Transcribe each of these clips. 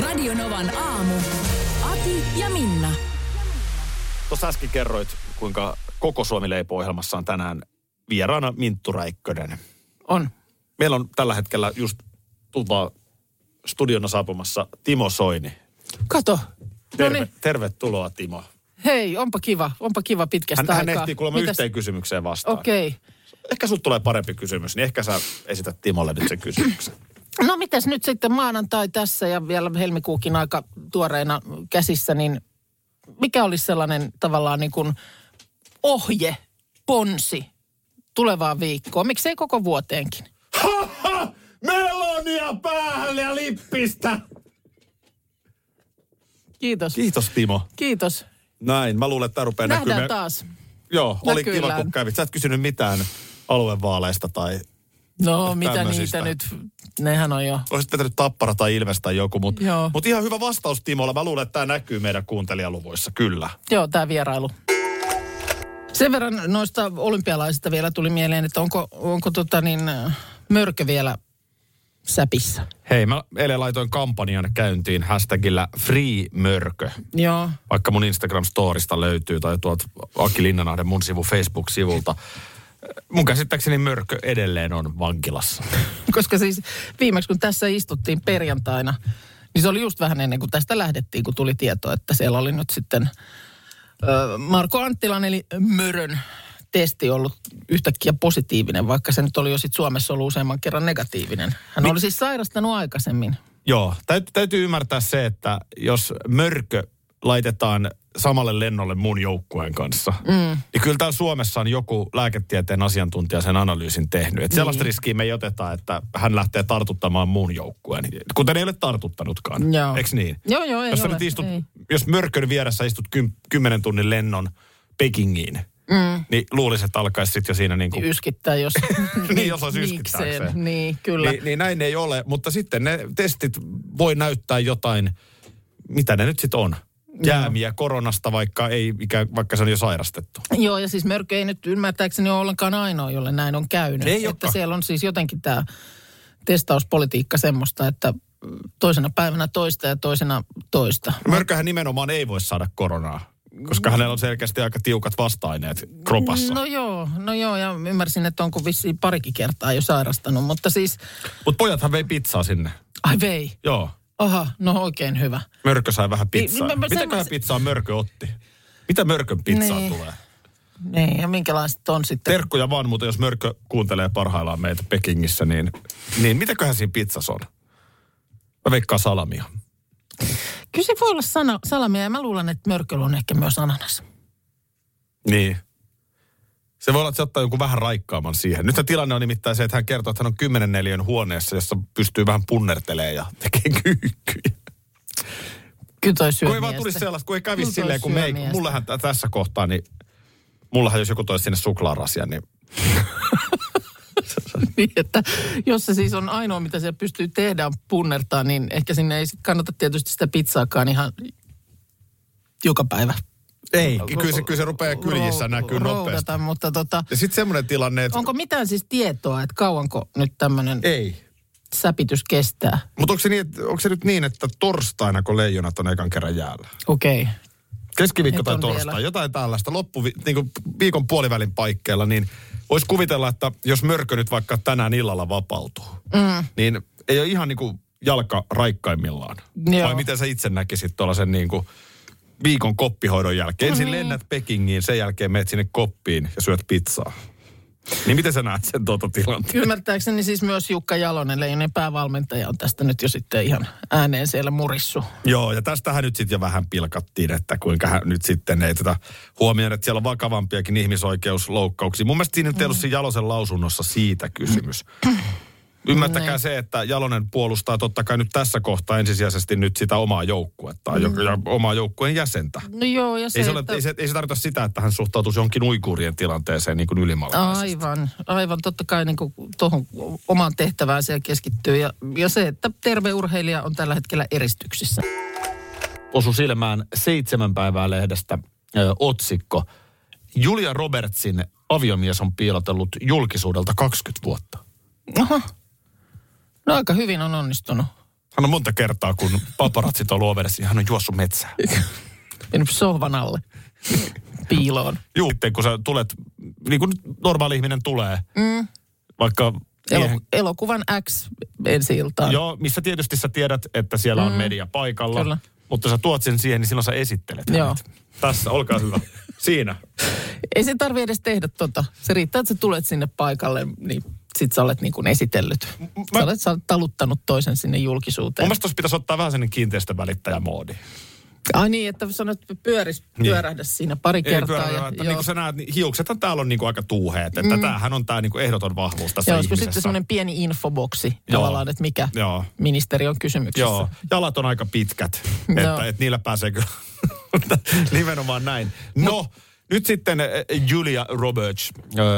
Radio Novan aamu. Ati ja Minna. Tuossa äsken kerroit, kuinka koko Suomi leipoo ohjelmassa on tänään vieraana Minttu Räikkönen. On. Meillä on tällä hetkellä just tulta studiona saapumassa Timo Soini. Kato. Terve, No niin. Tervetuloa Timo. Hei, onpa kiva. Onpa kiva pitkästä Hän, hän aikaa. ehtii kuulemma Mitäs- yhteen kysymykseen vastaan. Okei. Okay. Ehkä sut tulee parempi kysymys, niin ehkä sä esität Timolle nyt sen kysymyksen. No mitäs nyt sitten maanantai tässä ja vielä helmikuukin aika tuoreena käsissä, niin mikä olisi sellainen tavallaan niin kuin ohje, ponsi tulevaan viikkoon? Miksei koko vuoteenkin? Haha! Melonia päälle ja lippistä! Kiitos. Kiitos Timo. Kiitos. Näin, mä luulen, että tämä rupeaa Nähdään näkymään. taas. Joo, oli kiva kun kävit. Sä et kysynyt mitään aluevaaleista tai No mitä niitä nyt, nehän on jo. olisit vetänyt Tappara tai Ilves tai joku, mutta mut ihan hyvä vastaus Timolla. Mä luulen, että tämä näkyy meidän kuuntelijaluvuissa, kyllä. Joo, tämä vierailu. Sen verran noista olympialaisista vielä tuli mieleen, että onko, onko tota niin, mörkö vielä säpissä? Hei, mä eilen laitoin kampanjan käyntiin hashtagillä FreeMörkö. Joo. Vaikka mun Instagram-storista löytyy tai tuolta Aki Linnanahden mun sivu Facebook-sivulta. Mun käsittääkseni Mörkö edelleen on vankilassa. Koska siis viimeksi kun tässä istuttiin perjantaina, niin se oli just vähän ennen kuin tästä lähdettiin, kun tuli tieto, että siellä oli nyt sitten Marko Anttilan eli Mörön testi ollut yhtäkkiä positiivinen, vaikka se nyt oli jo sitten Suomessa ollut useamman kerran negatiivinen. Hän oli siis sairastanut aikaisemmin. Joo, täytyy, täytyy ymmärtää se, että jos Mörkö laitetaan samalle lennolle mun joukkueen kanssa, mm. niin kyllä täällä Suomessa on joku lääketieteen asiantuntija sen analyysin tehnyt. Että sellaista riskiä me ei oteta, että hän lähtee tartuttamaan mun joukkueen, kuten ei ole tartuttanutkaan. Joo. Eikö niin? Joo, joo, ei jos ole, istut, ei. jos Mörkön vieressä istut kym, kymmenen tunnin lennon Pekingiin, mm. niin luulisin, että alkaisi sitten jo siinä niin kuin yskittää, jos... Niin, jos olisi yskittääkseen. Niin, kyllä. Niin, niin näin ei ole, mutta sitten ne testit voi näyttää jotain, mitä ne nyt sitten on. Jäämiä koronasta, vaikka, ei, ikään, vaikka se on jo sairastettu. Joo, ja siis mörkö ei nyt ymmärtääkseni ole ollenkaan ainoa, jolle näin on käynyt. Ei että olekaan. siellä on siis jotenkin tämä testauspolitiikka semmoista, että toisena päivänä toista ja toisena toista. Mörköhän nimenomaan ei voi saada koronaa, koska hänellä on selkeästi aika tiukat vasta-aineet kropassa. No joo, no joo, ja ymmärsin, että onko vissiin parikin kertaa jo sairastanut, mutta siis, Mutta pojathan vei pizzaa sinne. ai vei. Joo, Aha, no oikein hyvä. Mörkö sai vähän pizzaa. Niin, mä- mä- Mitäköhän pizzaa Mörkö otti? Mitä Mörkön pizzaan Niin. tulee? Niin, ja minkälaiset on sitten? Terkkuja vaan, mutta jos Mörkö kuuntelee parhaillaan meitä Pekingissä, niin, niin mitäköhän siinä pizzassa on? Mä veikkaan salamia. Kyllä se voi olla sana, salamia, ja mä luulen, että mörköllä on ehkä myös ananas. Niin. Se voi olla, että se ottaa jonkun vähän raikkaamman siihen. Nyt tilanne on nimittäin se, että hän kertoo, että hän on 10 neliön huoneessa, jossa pystyy vähän punnertelee ja tekee kyykkyjä. Kyllä toi Kun ei vaan syömiestä. tulisi sellaista, kun ei kävisi Kyllä silleen, kun me ei, syömiestä. mullehän tässä kohtaa, niin mullahan jos joku toisi sinne suklaarasia, niin Niin, että jos se siis on ainoa, mitä se pystyy tehdä, on punnertaa, niin ehkä sinne ei sit kannata tietysti sitä pizzaakaan ihan joka päivä. Ei, kyllä se, kyllä se rupeaa kyljissä rou- näkyy nopeasti. mutta tota, Ja sitten semmoinen tilanne, että onko mitään siis tietoa, että kauanko nyt tämmöinen ei. säpitys kestää? Mutta onko se, niin, että, onko se nyt niin, että torstaina, kun leijonat on ekan kerran jäällä? Okei. Keskiviikko Nyt tai torstai, vielä. jotain tällaista loppu, niin kuin viikon puolivälin paikkeilla, niin voisi kuvitella, että jos mörkö nyt vaikka tänään illalla vapautuu, mm. niin ei ole ihan niin kuin jalka raikkaimmillaan. Joo. Vai miten sä itse näkisit tuollaisen niin kuin viikon koppihoidon jälkeen? Ensin niin. lennät Pekingiin, sen jälkeen menet sinne koppiin ja syöt pizzaa. Niin miten sä näet sen tuota tilanteen? Ymmärtääkseni siis myös Jukka Jalonen, Leijonen päävalmentaja, on tästä nyt jo sitten ihan ääneen siellä murissu. Joo, ja tästähän nyt sitten jo vähän pilkattiin, että kuinka hän nyt sitten ei tätä huomioida, että siellä on vakavampiakin ihmisoikeusloukkauksia. Mun mielestä siinä nyt ei ollut siinä Jalosen lausunnossa siitä kysymys. Ymmärtäkää Niin. se, että Jalonen puolustaa totta kai nyt tässä kohtaa ensisijaisesti nyt sitä omaa joukkuetta mm. ja omaa joukkueen jäsentä. No joo, ja se, Ei se, ole, että... ei, se, ei se tarkoita sitä, että hän suhtautuisi johonkin uikuurien tilanteeseen niin kuin. Aivan, aivan. Totta kai niin tuohon omaan tehtävään se keskittyy. Ja, ja se, että terve urheilija on tällä hetkellä eristyksissä. Osu silmään seitsemän päivää lehdestä ö, otsikko. Julia Robertsin aviomies on piilotellut julkisuudelta 20 vuotta. Oho. No aika hyvin on onnistunut. Hän on monta kertaa, kun paparatsit on ollut hän on juossut metsään. Mennyt sohvan alle piiloon. Juu, sitten kun sä tulet, niin kuin normaali ihminen tulee, mm. vaikka Elo, miehen, elokuvan X ensi iltaan. joo, missä tietysti sä tiedät, että siellä on media paikalla. Kyllä. Mutta sä tuot sen siihen, niin silloin sä esittelet Joo. hänet. Tässä, olkaa hyvä. Siinä. Ei se tarvi edes tehdä tota. Se riittää, että sä tulet sinne paikalle, niin sit sä olet niin kuin esitellyt. Sä olet, sä olet taluttanut toisen sinne Mun julkisuuteen. mielestä tuossa pitäisi ottaa vähän sellainen kiinteistövälittäjämoodi. Ai niin, että sanoit, että pyöris, Niin. pyörähdä siinä pari Ei kertaa. pyörä, ja, että niin kuin sä näet, niin hiuksethan täällä on niin kuin aika tuuheet. Että mm. tämähän on tämä niin kuin ehdoton vahvuus tässä ja olisiko sitten semmoinen pieni infoboksi Joo. tavallaan, että mikä Joo. ministeri on kysymyksessä. Joo, jalat on aika pitkät, Joo. että, että niillä pääsee kyllä nimenomaan näin. No, nyt sitten eh, Julia Roberts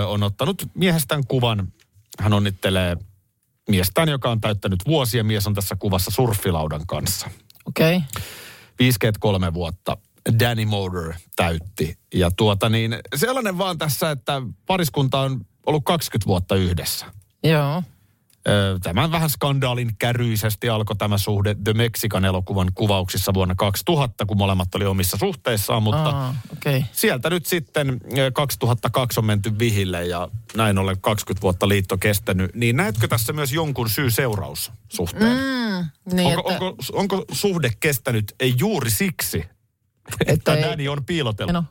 on ottanut miehestään kuvan. Hän onnittelee miestään, joka on täyttänyt vuosia. Mies on tässä kuvassa surfilaudan kanssa. Okei. Okay. 53 vuotta Danny Moder täytti. Ja tuota niin, sellainen vaan tässä, että pariskunta on ollut 20 vuotta yhdessä. Joo. Tämän vähän skandaalin käryisesti alkoi tämä suhde The Mexican elokuvan kuvauksissa vuonna 2000, kun molemmat oli omissa suhteissaan, mutta Aa, okei. Okay. sieltä nyt sitten ö, 2002 on menty vihille ja näin ollen 20 vuotta liitto kestänyt. Niin näetkö tässä myös jonkun syy-seuraus suhteen? Mm, Niin, onko, että, onko, onko suhde kestänyt ei juuri siksi, että että ei, Danny on piilotellut? no,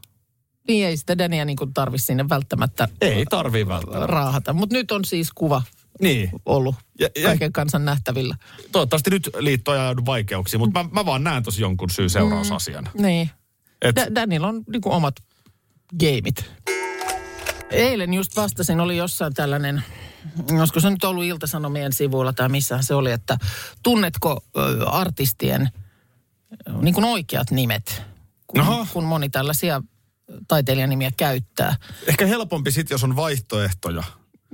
niin ei sitä Dania niin tarvi sinne välttämättä Ei tarvii välttämättä. raahata. Mutta nyt on siis kuva Niin. ollut Ja- ja- kaiken kansan nähtävillä. Toivottavasti nyt liitto ei ajaudu vaikeuksiin, mutta mä, mä vaan näen tosi jonkun syy-seurausasian. Niin. Et, Da- Danilla on niin kuin omat gameit. Eilen just vastasin, oli jossain tällainen, olisiko se nyt ollut Ilta-Sanomien sivuilla tai missähän se oli, että tunnetko ö, artistien niin kuin oikeat nimet, kun, Aha. kun moni tällaisia taiteilijanimiä käyttää. Ehkä helpompi sitten, jos on vaihtoehtoja.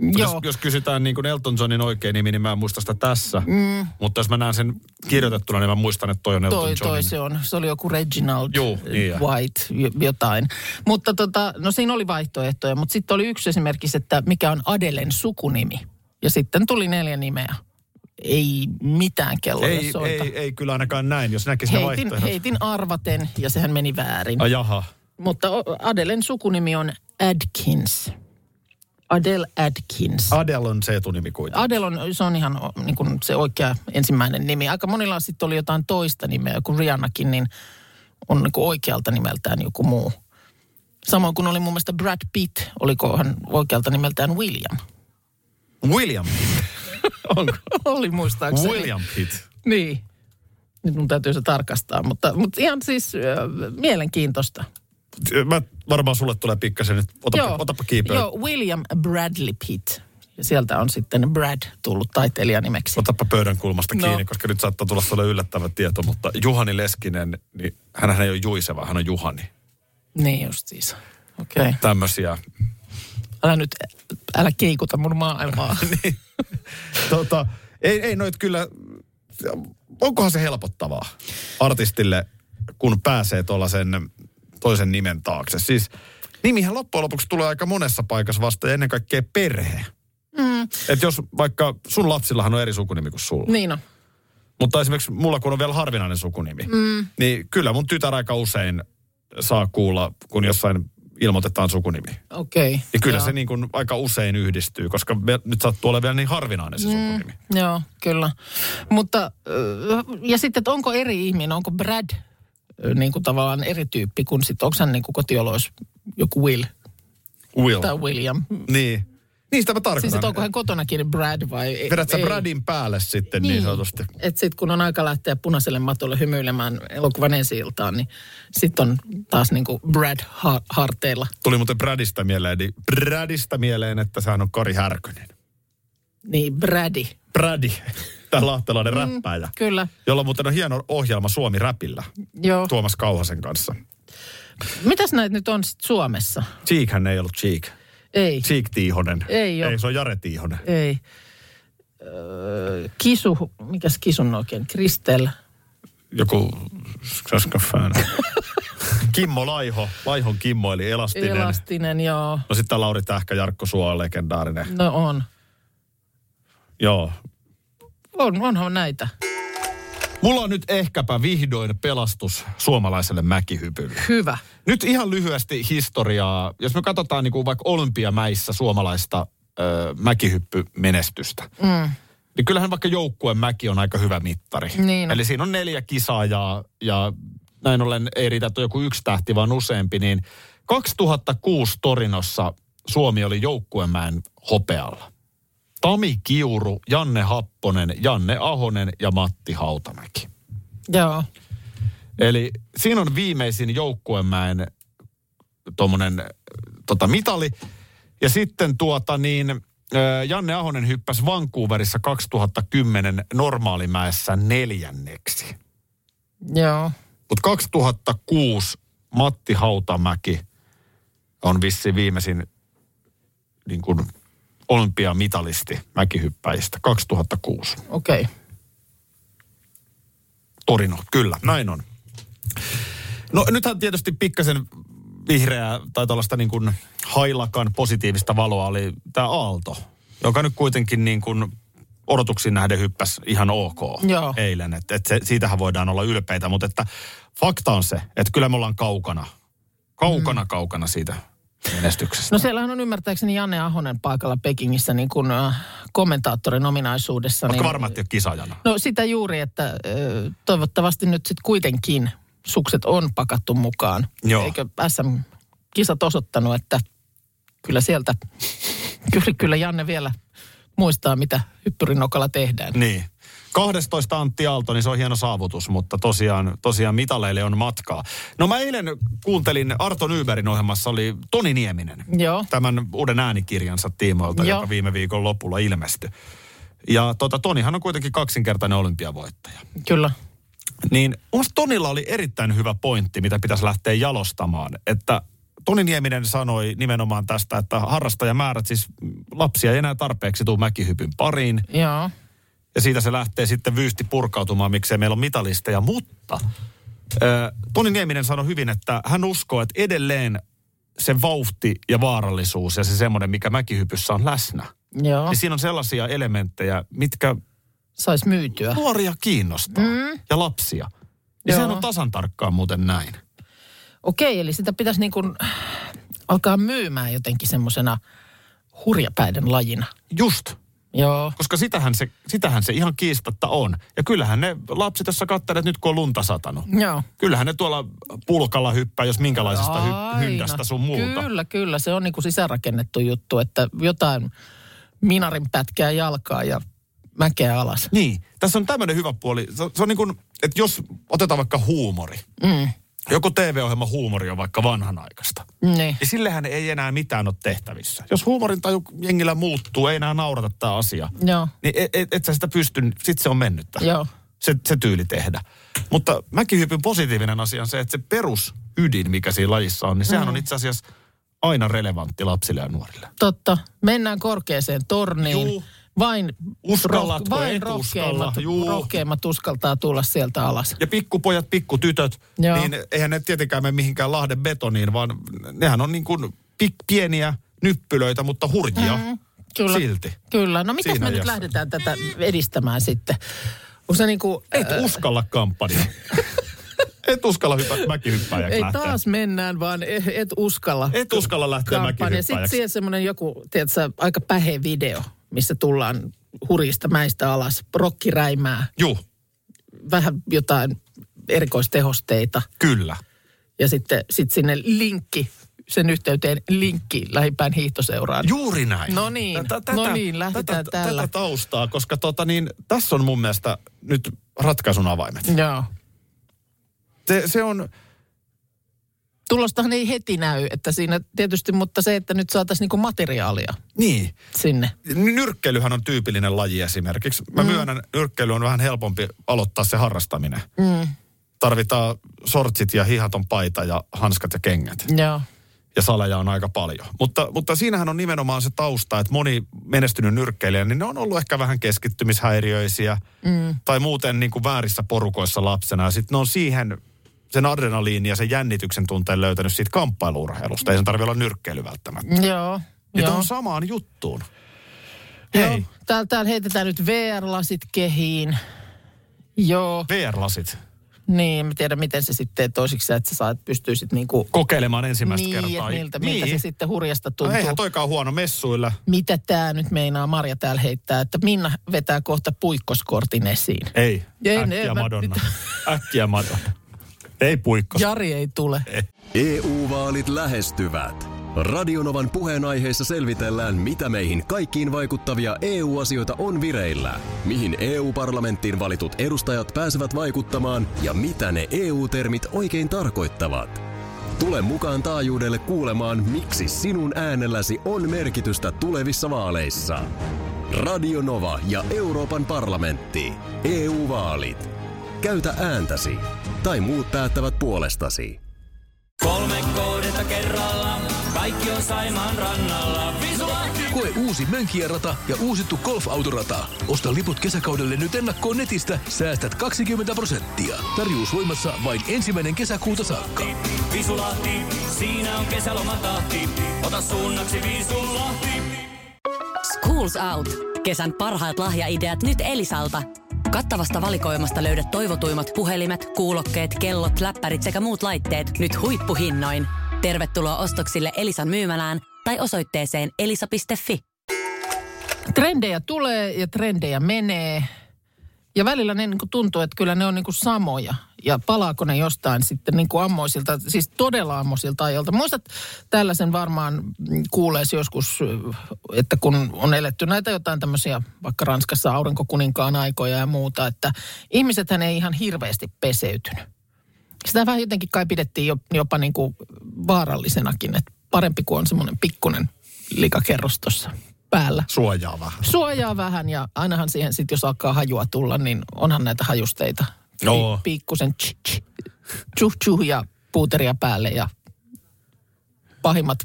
Mut Jos, Joo. jos kysytään niin kuin Elton Johnin oikein nimi, niin mä en muista sitä tässä. Mm. Mutta jos mä näen sen kirjoitettuna, niin mä muistan, että toi on Elton Toi, Johnin. toi se on. Se oli joku Reginald Juu, niin ja. White, jotain. Mutta tota, no siinä oli vaihtoehtoja, mutta sitten oli yksi esimerkiksi, että mikä on Adelen sukunimi. Ja sitten tuli neljä nimeä. Ei mitään kelloja ei, soita. ei, ei kyllä ainakaan näin, jos näkisi ne heitin, vaihtoehdot. heitin arvaten ja sehän meni väärin. Ai jaha. Mutta Adelen sukunimi on Adkins. Adele Adkins. Adele on se etunimi kuitenkin. Adele on, se on ihan niin kuin se oikea ensimmäinen nimi. Aika monilla sitten oli jotain toista nimeä, kun Rihannakin, niin on niin kuin oikealta nimeltään joku muu. Samoin kuin oli mun mielestä Brad Pitt, oliko hän oikealta nimeltään William. William. Onko? oli muistaakseni. William Pitt. Niin. Nyt mun täytyy se tarkastaa, mutta, mutta ihan siis äh, mielenkiintoista. Mä, varmaan sulle tulee pikkasen nyt. Otapa, otapa kiipeä. Joo, William Bradley Pitt. Ja sieltä on sitten Brad tullut taiteilijanimeksi. Otapa pöydän kulmasta No. kiinni, koska nyt saattaa tulla sulle yllättävä tieto, mutta Juhani Leskinen, niin hän ei ole Juiseva, hän on Juhani. Niin just siis. Okei. Okay. Tämmöisiä. Älä nyt, älä keikuta mun maailmaa. niin. tota, ei, ei noit kyllä, onkohan se helpottavaa artistille, kun pääsee tuollaisen toisen nimen taakse. Siis nimihän loppujen lopuksi tulee aika monessa paikassa vasta ja ennen kaikkea perhe. Mm. Että jos vaikka sun lapsillahan on eri sukunimi kuin sulla. niin on. Mutta esimerkiksi mulla, kun on vielä harvinainen sukunimi, mm. niin kyllä mun tytär aika usein saa kuulla, kun jossain ilmoitetaan sukunimi. Okei. Okay. Niin kyllä se niin kuin aika usein yhdistyy, koska me, nyt sattuu olemaan vielä niin harvinainen se mm. sukunimi. Joo, kyllä. Mutta, ja sitten, että onko eri ihminen, onko Brad niin kuin tavallaan eri tyyppi kuin sitten, onko hän niin kuin kotioloissa joku Will Will. tai William? Niin. Niin sitä mä tarkoitan. Siis, että onko hän kotonakin Brad vai Vedät sä ei? Bradin päälle sitten niin, niin sanotusti. Että sitten kun on aika lähteä punaiselle matolle hymyilemään elokuvan ensi niin sitten on taas niin kuin Brad ha- harteilla. Tuli muuten Bradista mieleen, niin Bradista mieleen, että sehän on Kari Härkönen. Niin, Brady. Brady, tämä lahtelainen mm, räppäjä, Kyllä, jolla muuten on hieno ohjelma Suomi Räpillä joo. Tuomas Kauhasen kanssa. Mitäs näitä nyt on sit Suomessa? Cheekhän ei ollut Cheek. Ei, Cheek Tiihonen. Ei oo. Ei, se on Jare Tiihonen. ei. Öö, kisu, mikäs kisun oikein? Kristel. Joku Skaska-fan. Kimmo Laiho. Laihon Kimmo, eli Elastinen. Elastinen, joo. No sitten Lauri Tähkä, Jarkko Suo, legendaarinen. No on. Joo. On. Onhan näitä. Mulla on nyt ehkäpä vihdoin pelastus suomalaiselle mäkihypylle. Hyvä. Nyt ihan lyhyesti historiaa. Jos me katsotaan niin kuin vaikka olympiamäissä suomalaista ö, mäkihyppymenestystä, Mm. niin kyllähän vaikka joukkueen mäki on aika hyvä mittari. Niin. Eli siinä on neljä kisaajaa ja näin ollen ei riitä, että on joku yksi tähti, vaan useampi. Niin 2006 Torinossa Suomi oli joukkuemäen hopealla. Tami Kiuru, Janne Happonen, Janne Ahonen ja Matti Hautamäki. Joo. Eli siinä on viimeisin joukkuemäen tuommoinen tota, mitali. Ja sitten tuota niin, Janne Ahonen hyppäsi Vancouverissa 2010 normaalimäessä neljänneksi. Joo. Mutta 2006 Matti Hautamäki on vissi viimeisin niin kuin olympiamitalisti mäkihyppäjistä 2006. Okei. Okay. Torino, kyllä, näin on. No nythän tietysti pikkasen vihreää tai tällaista niin kuin hailakan positiivista valoa oli tämä Aalto, joka nyt kuitenkin niin kuin odotuksiin nähden hyppäsi ihan ok Joo. eilen. Että et se, siitähän voidaan olla ylpeitä, mutta että fakta on se, että kyllä me ollaan kaukana, kaukana, mm. kaukana siitä menestyksestä. No siellähän on ymmärtääkseni Janne Ahonen paikalla Pekingissä niin kuin äh, kommentaattorin ominaisuudessa. Oletko niin, varma, että kisaajana? No sitä juuri, että äh, toivottavasti nyt sitten kuitenkin sukset on pakattu mukaan. Joo. Eikö SM-kisat osoittanut, että kyllä sieltä, kyllä, kyllä Janne vielä muistaa, mitä hyppyrinokalla tehdään. Niin. 12 Antti Aalto, niin se on hieno saavutus, mutta tosiaan, tosiaan mitaleille on matkaa. No mä eilen kuuntelin Arto Nybergin ohjelmassa oli Toni Nieminen. Joo. Tämän uuden äänikirjansa tiimoilta, Joo. joka viime viikon lopulla ilmestyi. Ja tota, Tonihan on kuitenkin kaksinkertainen olympiavoittaja. Kyllä. Niin Tonilla oli erittäin hyvä pointti, mitä pitäisi lähteä jalostamaan. Että Toni Nieminen sanoi nimenomaan tästä, että harrastajamäärät, siis lapsia ei enää tarpeeksi tuu mäkihypyn pariin. Joo. Ja siitä se lähtee sitten vyysti purkautumaan, miksei meillä on mitalisteja. Mutta äh, Toni Nieminen sanoi hyvin, että hän uskoo, että edelleen se vauhti ja vaarallisuus ja se semmoinen, mikä mäkihypyssä on läsnä. Joo. Niin siinä on sellaisia elementtejä, mitkä Sais myytyä. nuoria kiinnostaa mm. ja lapsia. Ja Joo. sehän on tasan tarkkaan muuten näin. Okei, eli sitä pitäisi niin kuin alkaa myymään jotenkin semmoisena hurjapäiden lajina. Just. Joo. Koska sitähän se, sitähän se ihan kiistatta on. Ja kyllähän ne lapset, jos sä katselet nyt kun on lunta satanut. Joo. Kyllähän ne tuolla pulkalla hyppää, jos minkälaisesta hy, Aina. hyndästä sun muuta. Kyllä, kyllä. Se on niin kuin sisäänrakennettu juttu, että jotain minarin pätkää jalkaa ja mäkeä alas. Niin, tässä on tämmöinen hyvä puoli. Se, se on niin kuin, että jos otetaan vaikka huumori. Mm. Joku TV-ohjelma huumori on vaikka vanhanaikaista. Niin. Ja sillehän ei enää mitään ole tehtävissä. Jos huumorin taju jengillä muuttuu, ei enää naurata tämä asia. Joo. Niin et, et, et sä sitä pysty, sit se on mennyttä. Joo. Se, se tyyli tehdä. Mutta mäkihypyn positiivinen asia on se, että se perusydin, mikä siinä lajissa on, niin sehän Mm. on itse asiassa aina relevantti lapsille ja nuorille. Totta. Mennään korkeaseen torniin. Juu. Vain, Uskallatko, vain et rohkeimmat, uskalla? Rohkeimmat uskaltaa tulla sieltä alas. Ja pikkupojat, pikkutytöt, Joo. niin eihän ne tietenkään mene mihinkään Lahden betoniin, vaan nehän on niin kuin pik, pieniä nyppylöitä, mutta hurjia mm, Kyllä. silti. Kyllä. No mitäs Siinä me nyt lähdetään tätä edistämään sitten? Onko se niin kuin, Et uskalla kampanja. Et uskalla hyppä, mäkihyppääjäksi ei lähteä. taas mennään, vaan e- et uskalla. Et uskalla lähteä kampanja. Sitten mäkihyppääjäksi. siihen semmoinen joku, tiedätkö, aika pähe video, missä tullaan hurjista mäistä alas, rokkiräimää, Juu, vähän jotain erikoistehosteita kyllä. ja sitten sit sinne linkki, sen yhteyteen linkki lähimpään hiihtoseuraan. Juuri näin. No niin, no niin, lähdetään tätä, tällä. Tätä taustaa, koska tota niin, tässä on mun mielestä nyt ratkaisun avaimet. Joo. Se, se on, Tulostahan ei heti näy, että siinä tietysti, mutta se, että nyt saataisiin niinku materiaalia Niin. sinne. Nyrkkeilyhän on tyypillinen laji esimerkiksi. Mä mm. myönnän, nyrkkeily on vähän helpompi aloittaa se harrastaminen. Mm. Tarvitaan sortsit ja hihaton paita ja hanskat ja kengät. Joo. Ja saleja on aika paljon. Mutta, mutta siinähän on nimenomaan se tausta, että moni menestynyt nyrkkeilijä, niin ne on ollut ehkä vähän keskittymishäiriöisiä. Mm. Tai muuten niin kuin väärissä porukoissa lapsena. Ja sitten ne on siihen sen adrenaliini ja sen jännityksen tunteen löytänyt siitä kamppailuurheilusta. Ei sen tarvitse olla nyrkkeily välttämättä. Joo. Ja joo. tuohon samaan juttuun. Joo. Hei, Täällä, täällä heitetään nyt VR-lasit kehiin. Joo. VR-lasit. Niin, mä tiedän miten se sitten toisiksi, että sä saat, pystyisit niinku... Kokeilemaan ensimmäistä Niin, kertaa. miltä, miltä se sitten hurjasta No tuntuu. eihän toikaan huono messuilla. Mitä tää nyt meinaa Marja täällä heittää, että Minna vetää kohta puikkoskortin esiin. Ei, Ei, äkkiä mä- Madonna. Äkkiä Madonna. Ei puikkos. Jari ei tule. EU-vaalit E lähestyvät. Radionovan puheenaiheessa selvitellään, mitä meihin kaikkiin vaikuttavia EU-asioita on vireillä, mihin EU-parlamenttiin valitut edustajat pääsevät vaikuttamaan ja mitä ne EU-termit oikein tarkoittavat. Tule mukaan taajuudelle kuulemaan, miksi sinun äänelläsi on merkitystä tulevissa vaaleissa. Radio Nova ja Euroopan parlamentti. EU-vaalit. Käytä ääntäsi. Tai muut päättävät puolestasi. Kolme kohdetta kerralla, kaikki on Saimaan rannalla. Visulahti! Koe uusi Mönkijärata ja uusittu golfautorata. Osta liput kesäkaudelle nyt ennakkoon netistä, säästät 20 prosenttia. Tarjous voimassa vain ensimmäinen kesäkuuta saakka. Visulahti, siinä on kesälomatahti. Ota suunnaksi Visulahti. Schools Out. Kesän parhaat lahjaideat nyt Elisalta. Kattavasta valikoimasta löydät toivotuimmat puhelimet, kuulokkeet, kellot, läppärit sekä muut laitteet nyt huippuhinnoin. Tervetuloa ostoksille Elisan myymälään tai osoitteeseen elisa.fi. Trendejä tulee ja trendejä menee. Ja välillä ne niin tuntuu, että kyllä ne on niin samoja. Ja palaako ne jostain sitten niin kuin ammoisilta, siis todella ammoisilta ajoilta. Muistat tällaisen varmaan kuuleesi joskus, että kun on eletty näitä jotain tämmöisiä, vaikka Ranskassa aurinkokuninkaan aikoja ja muuta, että ihmisethän ei ihan hirveästi peseytynyt. Sitä vähän jotenkin kai pidettiin jo- jopa niin kuin vaarallisenakin, että parempi kuin on semmoinen pikkunen likakerros tuossa päällä Suojaa vähän. suojaa vähän ja ainahan siihen sitten, jos alkaa hajua tulla, niin onhan näitä hajusteita. Joo. Pi- Pikkusen tch, tch, tjuh, tjuh ja puuteria päälle ja pahimmat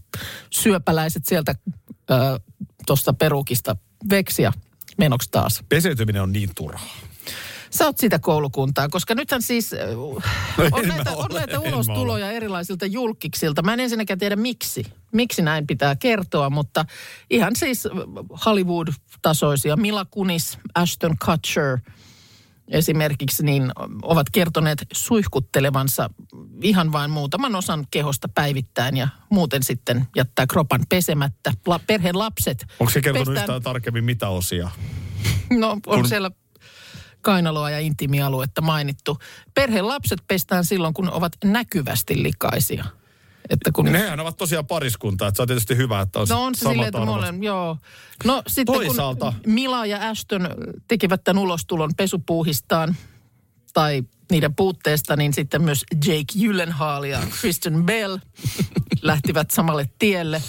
syöpäläiset sieltä tuosta perukista veksiä menoksi taas. Peseytyminen on niin turhaa. Sä oot sitä koulukuntaa, koska nythän siis äh, on, näitä, on ole, näitä en mä ulostuloja erilaisilta julkiksilta. Mä en ensinnäkään tiedä miksi, miksi näin pitää kertoa, mutta ihan siis Hollywood-tasoisia. Mila Kunis, Ashton Kutcher esimerkiksi, niin ovat kertoneet suihkuttelevansa ihan vain muutaman osan kehosta päivittäin ja muuten sitten jättää kropan pesemättä. La, perheen lapset. Onko se kertonut pestään- yhtään tarkemmin mitä osia? No on Kun- siellä kainaloa ja intiimialuetta mainittu. Perheen lapset pestään silloin, kun ovat näkyvästi likaisia. Että kun... Nehän ovat tosiaan pariskunta, että se on tietysti hyvä, että on No on se silleen, että molemmat, joo. No sitten Toisaalta- kun Mila ja Ashton tekivät tämän ulostulon pesupuuhistaan tai niiden puutteesta, niin sitten myös Jake Gyllenhaal ja Kristen Bell lähtivät samalle tielle.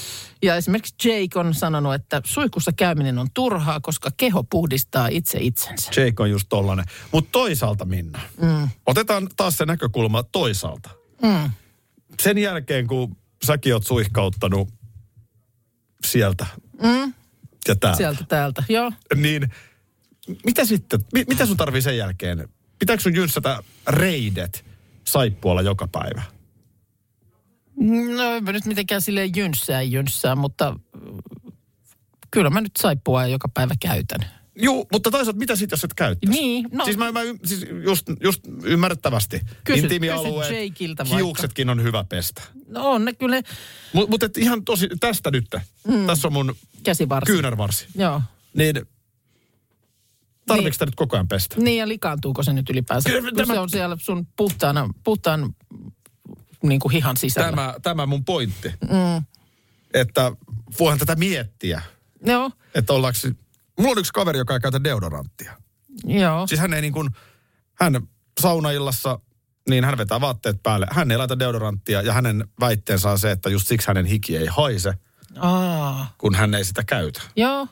Ja esimerkiksi Jake on sanonut, että suihkussa käyminen on turhaa, koska keho puhdistaa itse itsensä. Jake on just tollanen. Mutta toisaalta, Minna, mm. otetaan taas se näkökulma toisaalta. Mm. Sen jälkeen, kun säkin oot suihkauttanut sieltä Mm. ja täältä, Sieltä täältä, joo. niin mitä sitten, mi, mitä sun tarvii sen jälkeen? Pitääkö sun jynssätä reidet saippualla joka päivä? No en mä nyt mitenkään silleen jynssää jynssää, mutta kyllä mä nyt saippua joka päivä käytän. Joo, mutta toisaalta mitä sitten, jos et käyttäisi? Niin, no- Siis mä, mä siis just, just ymmärrettävästi. Kysy- Intiimialueet, kysy hiuksetkin on hyvä pestä. No on ne kyllä Mutta mut et ihan tosi, tästä nyt. Mm. Tässä on mun käsivarsi. kyynärvarsi. Joo. Niin tarviiko Niin. sitä nyt koko ajan pestä? Niin ja likaantuuko se nyt ylipäänsä? Kyllä Kun tämä- se on siellä sun puhtaana, puhtaan niin kuin hihan sisällä. Tämä, tämä mun pointti. Mm. Että voihan tätä miettiä. Joo, Että ollaanko... Mulla on yksi kaveri, joka ei käytä deodoranttia. joo. Siis hän ei niin kuin, hän saunaillassa niin hän vetää vaatteet päälle. Hän ei laita deodoranttia ja hänen väitteensä on se, että just siksi hänen hiki ei haise, Aa, kun hän ei sitä käytä. joo.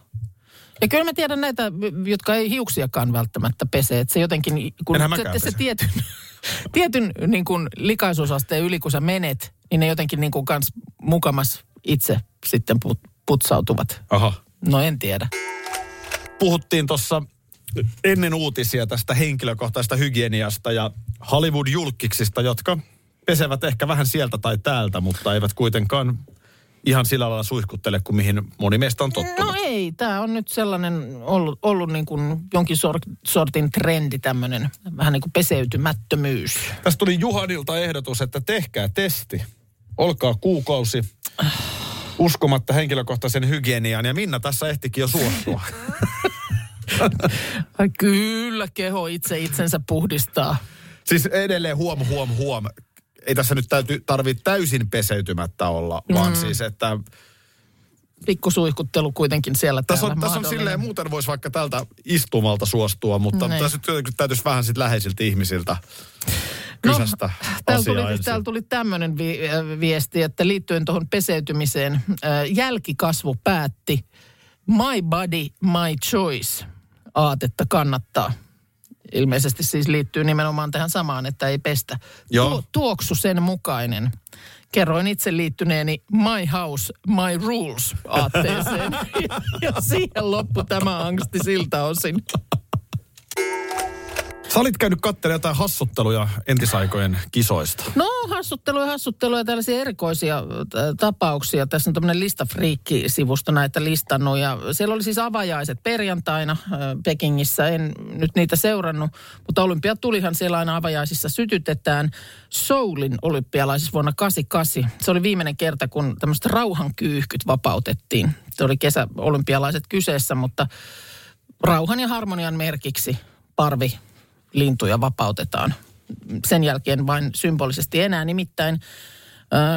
Ja kyllä mä tiedän näitä, jotka ei hiuksiakaan välttämättä pese. Että se jotenkin, kun se, se pese. tietyn, tietyn niin kuin likaisuusasteen yli, kun sä menet, niin ne jotenkin niin kuin kans mukamas itse sitten put, putsautuvat. Aha. No en tiedä. Puhuttiin tuossa ennen uutisia tästä henkilökohtaisesta hygieniasta ja Hollywood-julkiksista, jotka pesevät ehkä vähän sieltä tai täältä, mutta eivät kuitenkaan ihan sillä lailla suihkuttele kuin mihin moni meistä on tottunut. No ei, tämä on nyt sellainen ollut, ollut niin kuin jonkin sort, sortin trendi tämmöinen, vähän niin kuin peseytymättömyys. Tästä tuli Juhanilta ehdotus, että tehkää testi. Olkaa kuukausi uskomatta henkilökohtaisen hygieniaan. Ja Minna tässä ehtikin jo suostua. Ai kyllä, keho itse itsensä puhdistaa. siis edelleen huom, huom, huom. Ei tässä nyt täytyy, tarvitse täysin peseytymättä olla, vaan siis, että Pikkusuihkuttelu kuitenkin siellä tässä on, tässä on silleen, muuten voisi vaikka tältä istumalta suostua, mutta Niin. tässä nyt täytyisi vähän sit läheisiltä ihmisiltä kysästä Täällä asiaa tuli, ensin. täällä tuli tämmöinen vi- äh, viesti, että liittyen tuohon peseytymiseen, äh, jälkikasvu päätti My body, my choice aatetta kannattaa. Ilmeisesti siis liittyy nimenomaan tähän samaan, että ei pestä. Joo. Tuo, tuoksu sen mukainen. Kerroin itse liittyneeni My House, My Rules aatteeseen. ja, ja siihen loppu tämä angsti siltä osin. Sä olit käynyt katselemaan jotain hassutteluja entisaikojen kisoista. No hassutteluja, hassutteluja, tällaisia erikoisia äh, tapauksia. Tässä on tämmöinen listafriikki-sivusto näitä listannut. Ja siellä oli siis avajaiset perjantaina äh, Pekingissä. En nyt niitä seurannut, mutta olympiatulihan siellä aina avajaisissa sytytetään. Soulin olympialaisissa vuonna 88. Se oli viimeinen kerta, kun tämmöiset rauhankyyhkyt vapautettiin. Se oli kesäolympialaiset kyseessä, mutta rauhan ja harmonian merkiksi parvi lintuja vapautetaan. Sen jälkeen vain symbolisesti enää. Nimittäin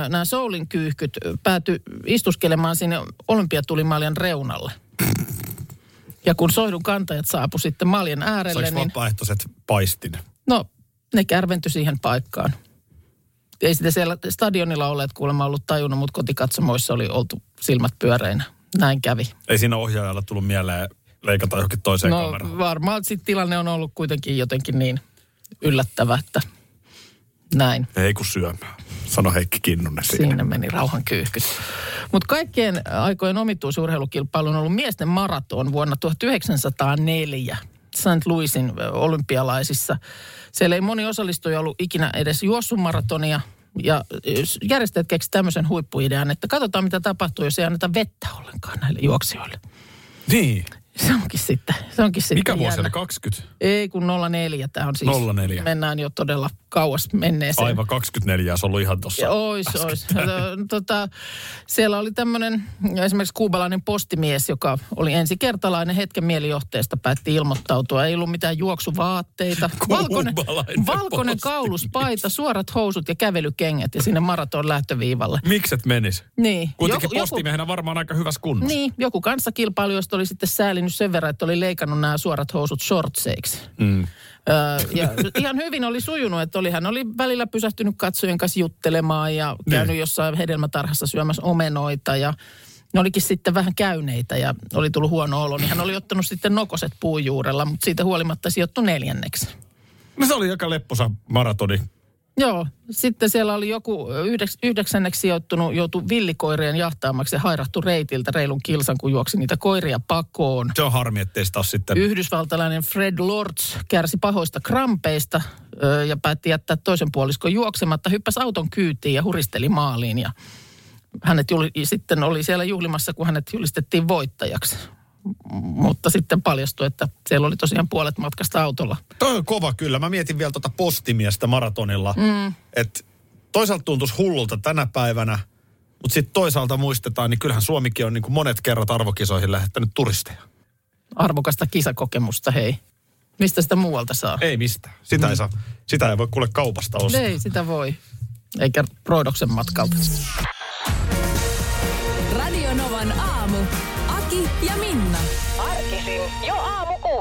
nämä Soulin kyyhkyt päätyi istuskelemaan sinne olympiatulimaljan reunalle. Ja kun soidun kantajat saapu sitten maljan äärelle, Saiko niin vapaaehtoiset paistin? no, ne kärventyi siihen paikkaan. Ei sitä siellä stadionilla olleet kuulemma ollut tajunnut, mutta kotikatsomoissa oli oltu silmät pyöreinä. Näin kävi. Ei siinä ohjaajalla tullut mieleen leikata johonkin toiseen No kameraan. varmaan sitten tilanne on ollut kuitenkin jotenkin niin yllättävä, että näin. Ei kun syömään, sano Heikki Kinnunen siinä. Siinä meni rauhan kyyhkyt. Mutta kaikkien aikojen omituisurheilukilpailu on ollut miesten maraton vuonna 1904 St. Louisin olympialaisissa. Siellä ei moni osallistuja ollut ikinä edes juossut maratonia. Ja järjestäjät keksi tämmöisen huippuidean, että katsotaan mitä tapahtuu, jos ei anneta vettä ollenkaan näille juoksijoille. Niin. Se onkin sitten, se onkin sitten Mikä vuosi oli 20? Ei kun 04, tämä on siis. 04. Mennään jo todella kauas menneeseen. Aivan 24, olisi ollut ihan tuossa. Ois, ois. Tota, siellä oli tämmöinen esimerkiksi kuubalainen postimies, joka oli ensikertalainen hetken mielijohteesta, päätti ilmoittautua. Ei ollut mitään juoksuvaatteita. Valkoinen, valkoinen postimies. kauluspaita, suorat housut ja kävelykengät ja sinne maraton lähtöviivalle. Mikset menis? Niin. Kuitenkin Joku- postimiehenä varmaan aika hyvässä kunnossa. Niin, joku kanssakilpailijoista oli sitten säälinyt sen verran, että oli leikannut nämä suorat housut shortseiksi. Mm. Ja ihan hyvin oli sujunut, että oli, hän oli välillä pysähtynyt katsojen kanssa juttelemaan ja käynyt Niin. jossain hedelmätarhassa syömässä omenoita ja ne olikin sitten vähän käyneitä ja oli tullut huono olo, niin hän oli ottanut sitten nokoset puujuurella, mutta siitä huolimatta sijoittui neljänneksi. No se oli aika lepposa maratoni. Joo, sitten siellä oli joku yhdeks, yhdeksänneksi sijoittunut, joutui villikoirien jahtaamaksi ja hairahtui reitiltä reilun kilsan, kun juoksi niitä koiria pakoon. Se on harmi, ettei sitä sitten... Yhdysvaltalainen Fred Lords kärsi pahoista krampeista ö, ja päätti jättää toisen puoliskon juoksematta, hyppäsi auton kyytiin ja huristeli maaliin. Ja hänet juli, sitten oli siellä juhlimassa, kun hänet julistettiin voittajaksi. Mutta sitten paljastui, että siellä oli tosiaan puolet matkasta autolla. Toi on kova kyllä. Mä mietin vielä tuota postimiestä maratonilla. Mm. Että toisaalta tuntuisi hullulta tänä päivänä, mutta sitten toisaalta muistetaan, niin kyllähän Suomikin on niin kuin monet kerrat arvokisoihin lähettänyt turisteja. Arvokasta kisakokemusta, hei. Mistä sitä muualta saa? Ei mistään. Sitä, ei, saa, sitä ei voi kuule kaupasta ostaa. Ei sitä voi. Eikä Roidoksen matkalta.